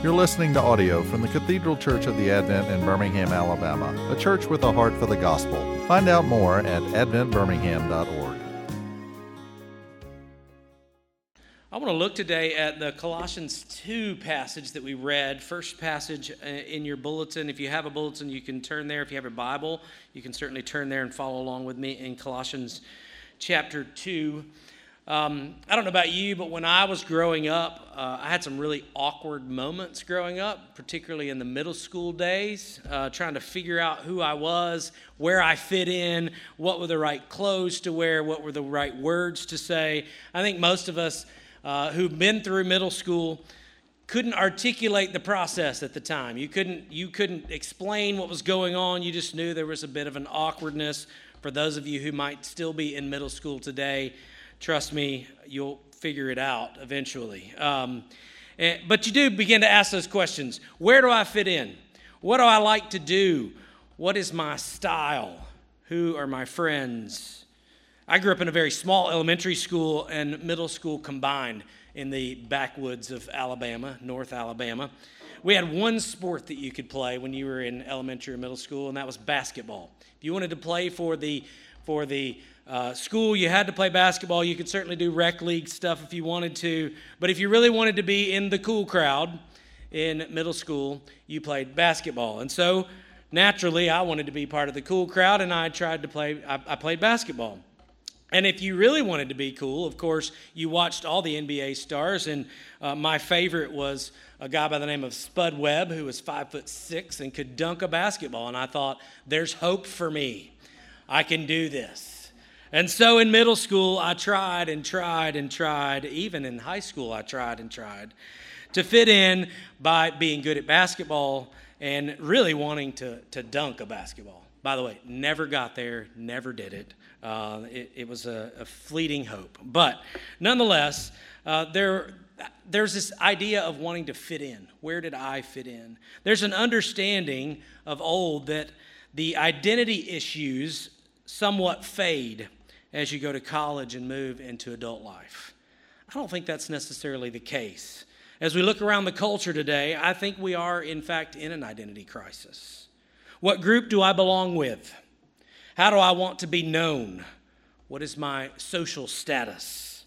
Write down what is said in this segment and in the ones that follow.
You're listening to audio from the Cathedral Church of the Advent in Birmingham, Alabama, a church with a heart for the gospel. Find out more at adventbirmingham.org. I want to look today at the Colossians 2 passage that we read. First passage uh, in your bulletin. If you have a bulletin, you can turn there. If you have a Bible, you can certainly turn there and follow along with me in Colossians chapter 2. Um, I don't know about you, but when I was growing up, uh, I had some really awkward moments growing up, particularly in the middle school days, uh, trying to figure out who I was, where I fit in, what were the right clothes to wear, what were the right words to say. I think most of us uh, who've been through middle school couldn't articulate the process at the time. You couldn't, you couldn't explain what was going on. You just knew there was a bit of an awkwardness. For those of you who might still be in middle school today, trust me, you'll figure it out eventually. Um, and, but you do begin to ask those questions Where do I fit in? What do I like to do? What is my style? Who are my friends? I grew up in a very small elementary school and middle school combined in the backwoods of Alabama, North Alabama. We had one sport that you could play when you were in elementary or middle school, and that was basketball. If you wanted to play for the for the uh, school, you had to play basketball. You could certainly do rec league stuff if you wanted to. But if you really wanted to be in the cool crowd in middle school, you played basketball. And so naturally, I wanted to be part of the cool crowd, and I tried to play, I, I played basketball. And if you really wanted to be cool, of course, you watched all the NBA stars. And uh, my favorite was a guy by the name of Spud Webb, who was five foot six and could dunk a basketball. And I thought, there's hope for me. I can do this. And so in middle school, I tried and tried and tried. Even in high school, I tried and tried to fit in by being good at basketball and really wanting to, to dunk a basketball. By the way, never got there, never did it. Uh, it, it, was a, a, fleeting hope. But nonetheless, uh, there, there's this idea of wanting to fit in. Where did I fit in? There's an understanding of old that the identity issues somewhat fade as you go to college and move into adult life. I don't think that's necessarily the case. As we look around the culture today, I think we are, in fact, in an identity crisis. What group do I belong with? How do I want to be known? What is my social status?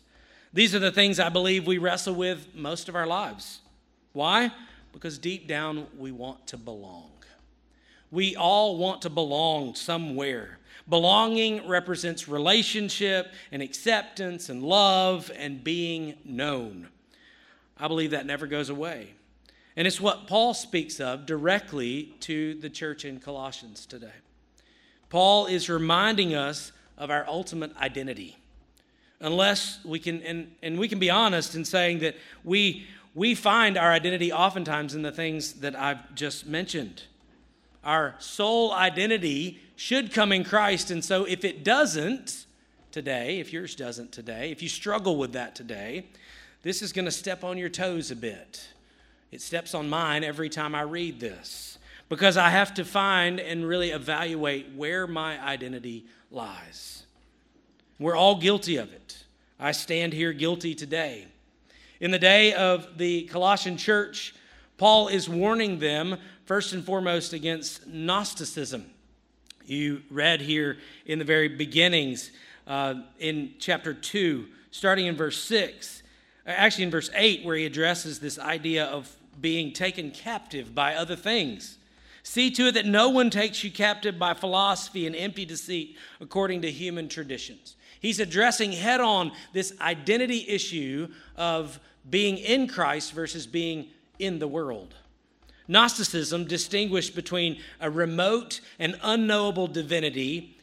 These are the things I believe we wrestle with most of our lives. Why? Because deep down we want to belong. We all want to belong somewhere. Belonging represents relationship and acceptance and love and being known. I believe that never goes away. And it's what Paul speaks of directly to the church in Colossians today. Paul is reminding us of our ultimate identity. Unless we can, and, and we can be honest in saying that we, we find our identity oftentimes in the things that I've just mentioned. Our sole identity should come in Christ. And so if it doesn't today, if yours doesn't today, if you struggle with that today, this is going to step on your toes a bit. It steps on mine every time I read this because I have to find and really evaluate where my identity lies. We're all guilty of it. I stand here guilty today. In the day of the Colossian church, Paul is warning them first and foremost against Gnosticism. You read here in the very beginnings uh, in chapter 2, starting in verse 6, actually in verse 8, where he addresses this idea of being taken captive by other things. See to it that no one takes you captive by philosophy and empty deceit according to human traditions. He's addressing head on this identity issue of being in Christ versus being in the world. Gnosticism distinguished between a remote and unknowable divinity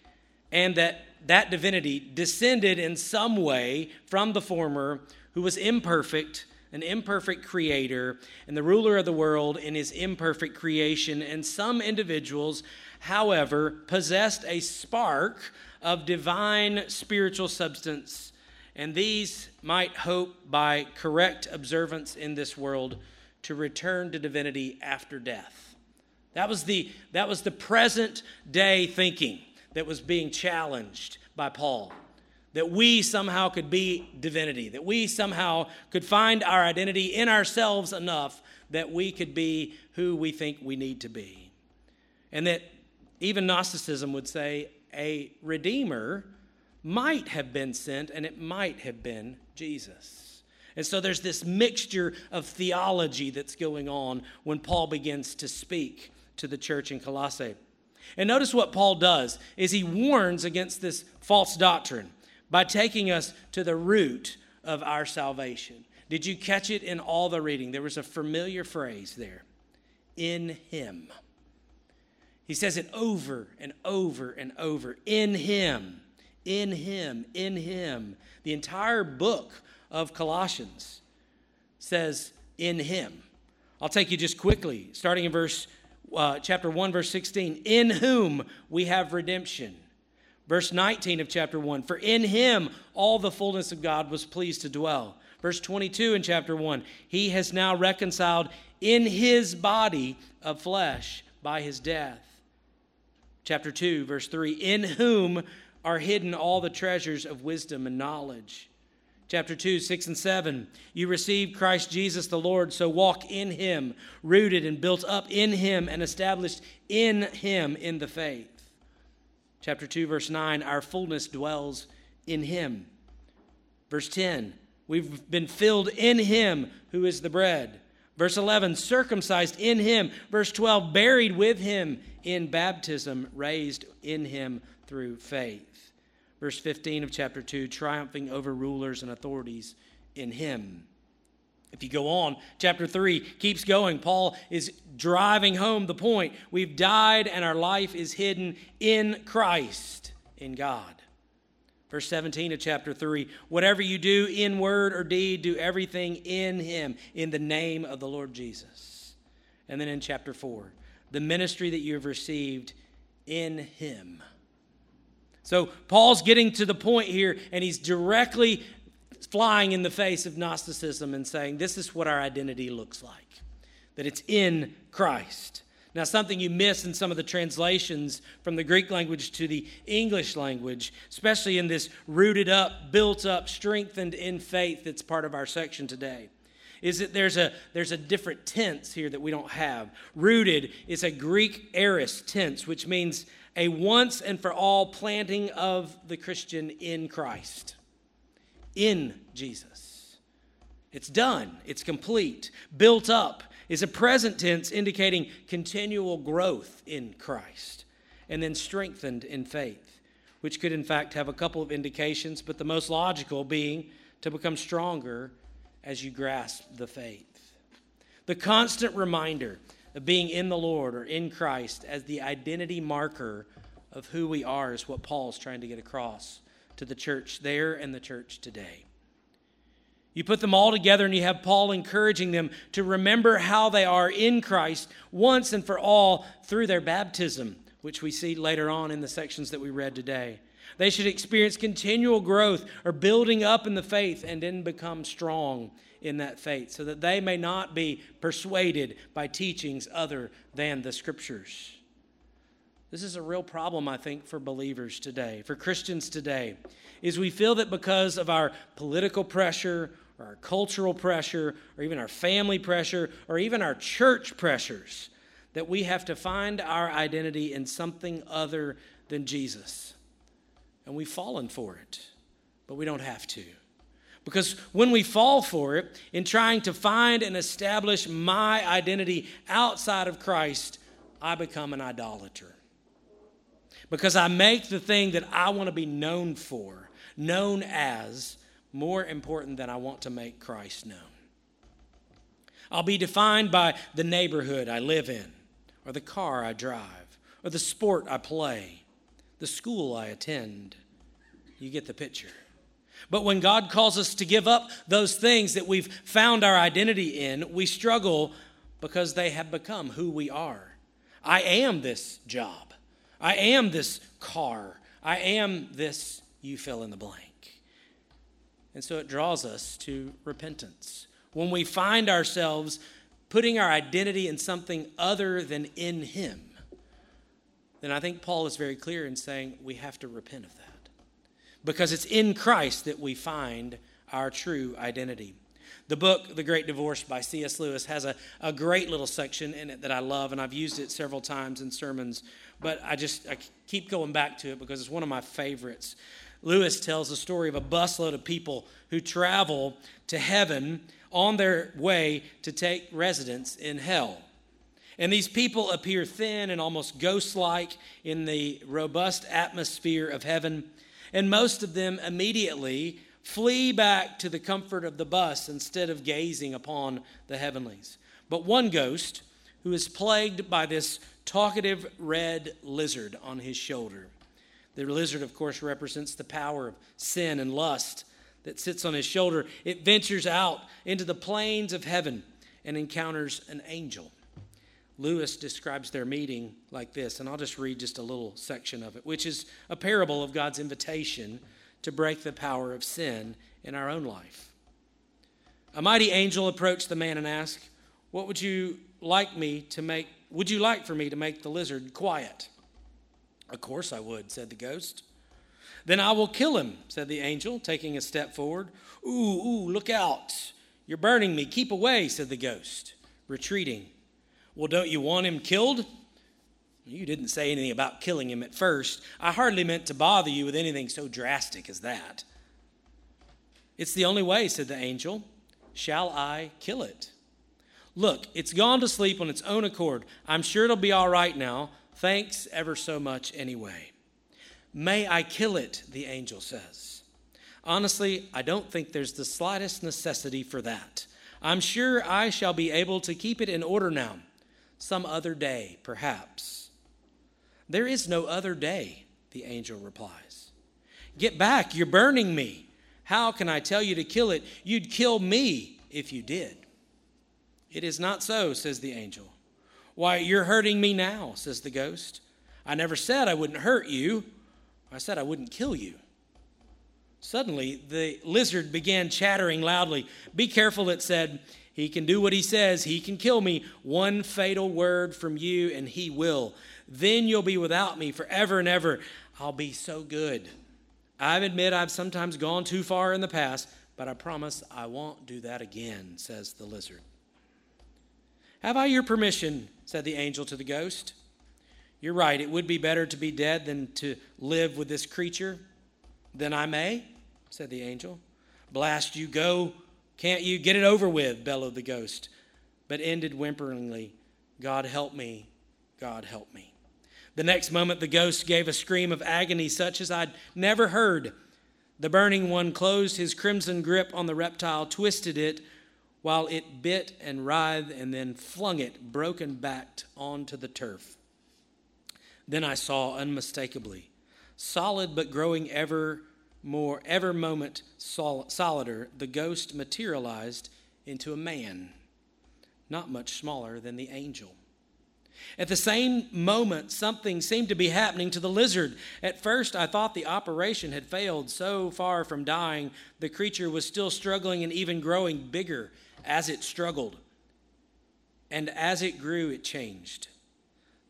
and that that divinity descended in some way from the former who was imperfect an imperfect creator and the ruler of the world in his imperfect creation and some individuals however possessed a spark of divine spiritual substance and these might hope by correct observance in this world to return to divinity after death. That was the, that was the present day thinking that was being challenged by Paul. That we somehow could be divinity, that we somehow could find our identity in ourselves enough that we could be who we think we need to be. And that even Gnosticism would say a redeemer might have been sent and it might have been Jesus. And so there's this mixture of theology that's going on when Paul begins to speak to the church in Colossae. And notice what Paul does is he warns against this false doctrine by taking us to the root of our salvation. Did you catch it in all the reading? There was a familiar phrase there in him. He says it over and over and over. In him, in him, in him. The entire book of Colossians says in him. I'll take you just quickly, starting in verse uh, chapter 1 verse 16, in whom we have redemption. Verse 19 of chapter 1, for in him all the fullness of God was pleased to dwell. Verse 22 in chapter 1, he has now reconciled in his body of flesh by his death chapter 2, verse 3 In whom are hidden all the treasures of wisdom and knowledge. Chapter 2, 6 and 7. You received Christ Jesus the Lord, so walk in him, rooted and built up in him, and established in him in the faith. Chapter 2, verse 9. Our fullness dwells in him. Verse 10. We've been filled in him who is the bread. Verse 11, circumcised in him. Verse 12, buried with him in baptism, raised in him through faith. Verse 15 of chapter 2, triumphing over rulers and authorities in him. If you go on, chapter 3 keeps going. Paul is driving home the point. We've died and our life is hidden in Christ, in God. Verse 17 of chapter 3 Whatever you do in word or deed, do everything in Him, in the name of the Lord Jesus. And then in chapter 4, the ministry that you have received in Him. So Paul's getting to the point here, and he's directly flying in the face of Gnosticism and saying, This is what our identity looks like, that it's in Christ. Now, something you miss in some of the translations from the Greek language to the English language, especially in this rooted up, built up, strengthened in faith that's part of our section today, is that there's a, there's a different tense here that we don't have. Rooted is a Greek aorist tense, which means a once and for all planting of the Christian in Christ, in Jesus. It's done, it's complete, built up is a present tense indicating continual growth in Christ and then strengthened in faith, which could in fact have a couple of indications, but the most logical being to become stronger as you grasp the faith. The constant reminder of being in the Lord or in Christ as the identity marker of who we are is what Paul's trying to get across to the church there and the church today. You put them all together and you have Paul encouraging them to remember how they are in Christ once and for all through their baptism, which we see later on in the sections that we read today. They should experience continual growth or building up in the faith and then become strong in that faith so that they may not be persuaded by teachings other than the scriptures. This is a real problem, I think, for believers today, for Christians today, is we feel that because of our political pressure or our cultural pressure, or even our family pressure, or even our church pressures, that we have to find our identity in something other than Jesus. And we've fallen for it, but we don't have to. Because when we fall for it, in trying to find and establish my identity outside of Christ, I become an idolater. Because I make the thing that I want to be known for, known as, more important than I want to make Christ known. I'll be defined by the neighborhood I live in, or the car I drive, or the sport I play, the school I attend. You get the picture. But when God calls us to give up those things that we've found our identity in, we struggle because they have become who we are. I am this job. I am this car. I am this, you fill in the blank. And so it draws us to repentance. When we find ourselves putting our identity in something other than in Him, then I think Paul is very clear in saying we have to repent of that. Because it's in Christ that we find our true identity. The book, The Great Divorce by C.S. Lewis, has a, a great little section in it that I love, and I've used it several times in sermons, but I just I keep going back to it because it's one of my favorites. Lewis tells the story of a busload of people who travel to heaven on their way to take residence in hell. And these people appear thin and almost ghost like in the robust atmosphere of heaven. And most of them immediately flee back to the comfort of the bus instead of gazing upon the heavenlies. But one ghost, who is plagued by this talkative red lizard on his shoulder, the lizard, of course, represents the power of sin and lust that sits on his shoulder. It ventures out into the plains of heaven and encounters an angel. Lewis describes their meeting like this, and I'll just read just a little section of it, which is a parable of God's invitation to break the power of sin in our own life. A mighty angel approached the man and asked, What would you like me to make? Would you like for me to make the lizard quiet? Of course I would, said the ghost. Then I will kill him, said the angel, taking a step forward. Ooh, ooh, look out. You're burning me. Keep away, said the ghost, retreating. Well, don't you want him killed? You didn't say anything about killing him at first. I hardly meant to bother you with anything so drastic as that. It's the only way, said the angel. Shall I kill it? Look, it's gone to sleep on its own accord. I'm sure it'll be all right now. Thanks ever so much anyway. May I kill it, the angel says. Honestly, I don't think there's the slightest necessity for that. I'm sure I shall be able to keep it in order now. Some other day, perhaps. There is no other day, the angel replies. Get back, you're burning me. How can I tell you to kill it? You'd kill me if you did. It is not so, says the angel. Why, you're hurting me now, says the ghost. I never said I wouldn't hurt you. I said I wouldn't kill you. Suddenly, the lizard began chattering loudly. Be careful, it said. He can do what he says. He can kill me. One fatal word from you, and he will. Then you'll be without me forever and ever. I'll be so good. I admit I've sometimes gone too far in the past, but I promise I won't do that again, says the lizard. Have I your permission? said the angel to the ghost. You're right, it would be better to be dead than to live with this creature. Then I may, said the angel. Blast you, go. Can't you? Get it over with, bellowed the ghost, but ended whimperingly, God help me, God help me. The next moment, the ghost gave a scream of agony such as I'd never heard. The burning one closed his crimson grip on the reptile, twisted it, while it bit and writhed and then flung it broken backed onto the turf. Then I saw unmistakably, solid but growing ever more, ever moment sol- solider, the ghost materialized into a man, not much smaller than the angel. At the same moment, something seemed to be happening to the lizard. At first, I thought the operation had failed. So far from dying, the creature was still struggling and even growing bigger as it struggled. And as it grew, it changed.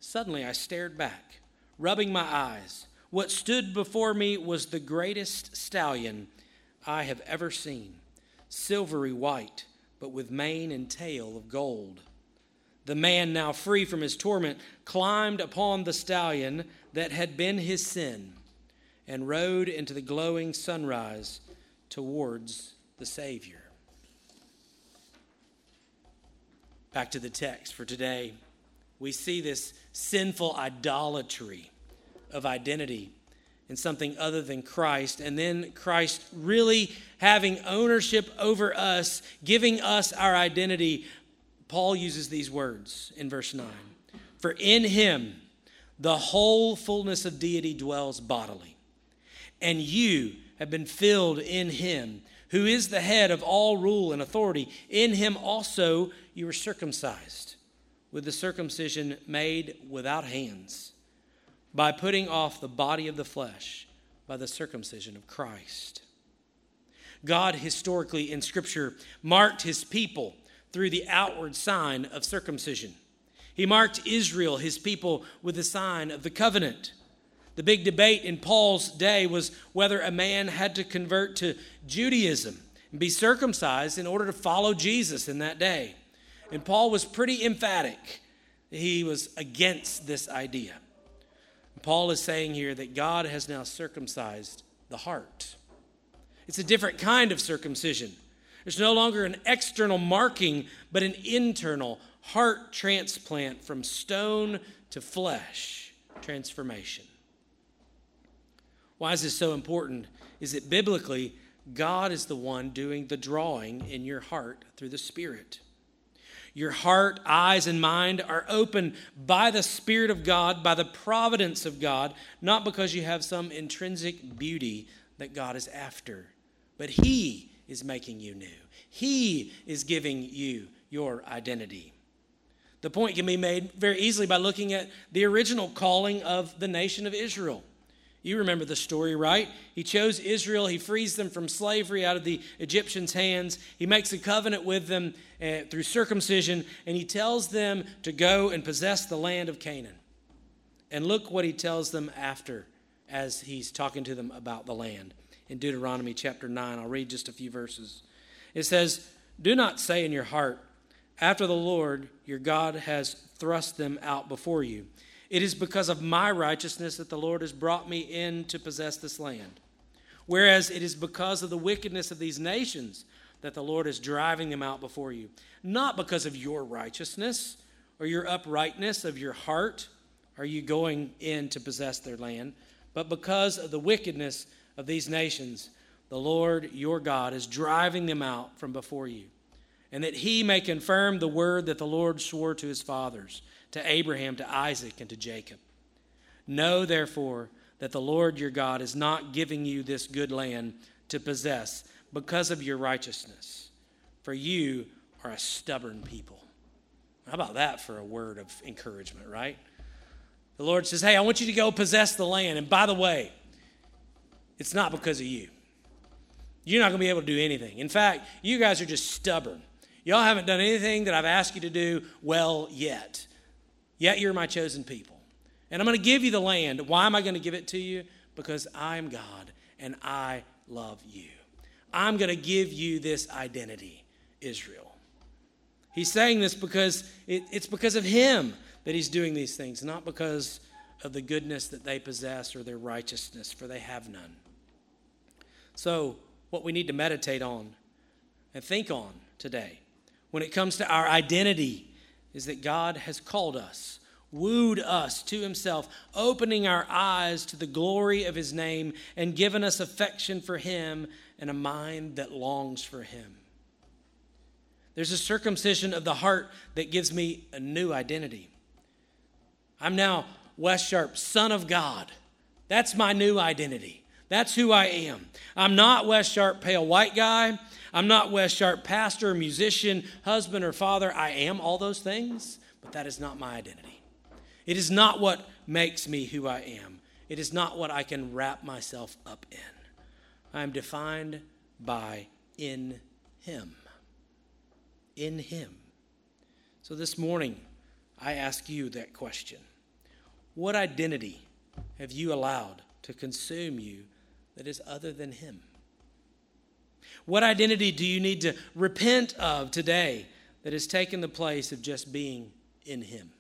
Suddenly, I stared back, rubbing my eyes. What stood before me was the greatest stallion I have ever seen, silvery white, but with mane and tail of gold. The man, now free from his torment, climbed upon the stallion that had been his sin and rode into the glowing sunrise towards the Savior. Back to the text for today. We see this sinful idolatry of identity in something other than Christ, and then Christ really having ownership over us, giving us our identity. Paul uses these words in verse 9 For in him the whole fullness of deity dwells bodily, and you have been filled in him who is the head of all rule and authority. In him also you were circumcised with the circumcision made without hands, by putting off the body of the flesh by the circumcision of Christ. God, historically in Scripture, marked his people through the outward sign of circumcision. He marked Israel, his people, with the sign of the covenant. The big debate in Paul's day was whether a man had to convert to Judaism and be circumcised in order to follow Jesus in that day. And Paul was pretty emphatic. He was against this idea. Paul is saying here that God has now circumcised the heart. It's a different kind of circumcision. There's no longer an external marking, but an internal heart transplant from stone to flesh transformation. Why is this so important? Is that biblically, God is the one doing the drawing in your heart through the Spirit. Your heart, eyes, and mind are open by the Spirit of God, by the providence of God, not because you have some intrinsic beauty that God is after, but He is making you new. He is giving you your identity. The point can be made very easily by looking at the original calling of the nation of Israel. You remember the story, right? He chose Israel. He frees them from slavery out of the Egyptians' hands. He makes a covenant with them uh, through circumcision, and he tells them to go and possess the land of Canaan. And look what he tells them after as he's talking to them about the land. In Deuteronomy chapter 9, I'll read just a few verses. It says, Do not say in your heart, after the Lord your God has thrust them out before you. It is because of my righteousness that the Lord has brought me in to possess this land. Whereas it is because of the wickedness of these nations that the Lord is driving them out before you. Not because of your righteousness or your uprightness of your heart are you going in to possess their land, but because of the wickedness of these nations, the Lord your God is driving them out from before you and that he may confirm the word that the Lord swore to his fathers, to Abraham, to Isaac, and to Jacob. Know, therefore, that the Lord your God is not giving you this good land to possess because of your righteousness, for you are a stubborn people. How about that for a word of encouragement, right? The Lord says, Hey, I want you to go possess the land. And by the way, it's not because of you. You're not going to be able to do anything. In fact, you guys are just stubborn. Y'all haven't done anything that I've asked you to do well yet. Yet you're my chosen people. And I'm going to give you the land. Why am I going to give it to you? Because I'm God and I love you. I'm going to give you this identity, Israel. He's saying this because it, it's because of him that he's doing these things, not because of the goodness that they possess or their righteousness, for they have none. So, what we need to meditate on and think on today when it comes to our identity is that God has called us, wooed us to Himself, opening our eyes to the glory of His name, and given us affection for Him and a mind that longs for Him. There's a circumcision of the heart that gives me a new identity. I'm now Wes Sharp, Son of God. That's my new identity. That's who I am. I'm not Wes Sharp, pale white guy. I'm not Wes Sharp, pastor, musician, husband, or father. I am all those things, but that is not my identity. It is not what makes me who I am. It is not what I can wrap myself up in. I am defined by in Him. In Him. So this morning, I ask you that question What identity have you allowed to consume you that is other than Him? What identity do you need to repent of today that has taken the place of just being in Him?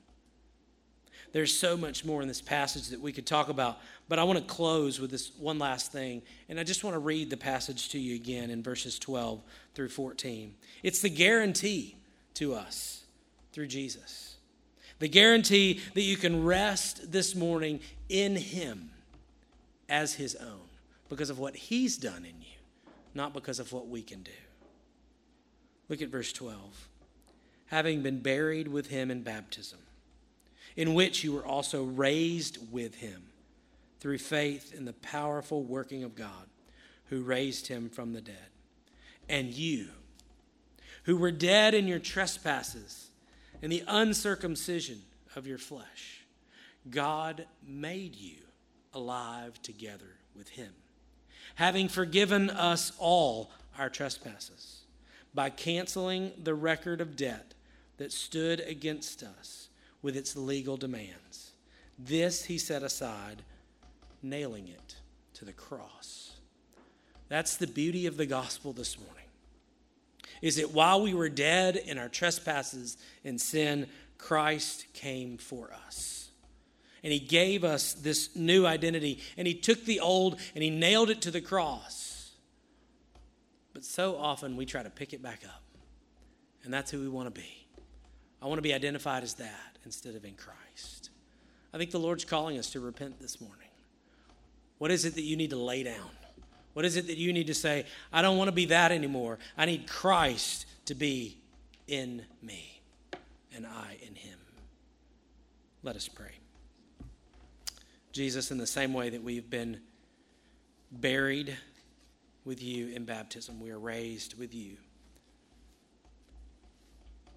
There's so much more in this passage that we could talk about, but I want to close with this one last thing. And I just want to read the passage to you again in verses 12 through 14. It's the guarantee to us through Jesus. The guarantee that you can rest this morning in Him as His own because of what He's done in you, not because of what we can do. Look at verse 12. Having been buried with Him in baptism, in which you were also raised with Him through faith in the powerful working of God who raised Him from the dead. And you, who were dead in your trespasses and the uncircumcision of your flesh, God made you alive together with Him having forgiven us all our trespasses by canceling the record of debt that stood against us with its legal demands. This he set aside, nailing it to the cross. That's the beauty of the gospel this morning. is that while we were dead in our trespasses and sin, Christ came for us. And he gave us this new identity, and he took the old and he nailed it to the cross. But so often we try to pick it back up, and that's who we want to be. I want to be identified as that instead of in Christ. I think the Lord's calling us to repent this morning. What is it that you need to lay down? What is it that you need to say, I don't want to be that anymore? I need Christ to be in me and I in him. Let us pray. Jesus, in the same way that we've been buried with you in baptism, we are raised with you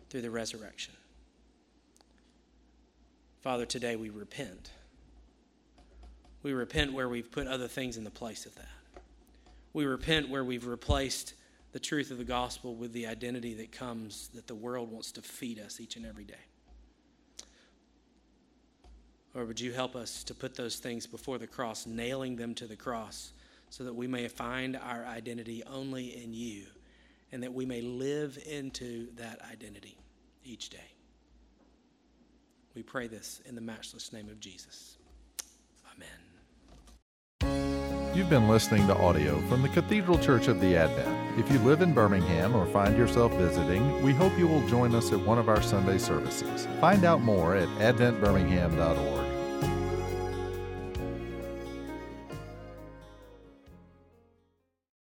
through the resurrection. Father, today we repent. We repent where we've put other things in the place of that. We repent where we've replaced the truth of the gospel with the identity that comes that the world wants to feed us each and every day. Or would you help us to put those things before the cross, nailing them to the cross, so that we may find our identity only in you and that we may live into that identity each day? We pray this in the matchless name of Jesus. Amen. You've been listening to audio from the Cathedral Church of the Advent. If you live in Birmingham or find yourself visiting, we hope you will join us at one of our Sunday services. Find out more at adventbirmingham.org.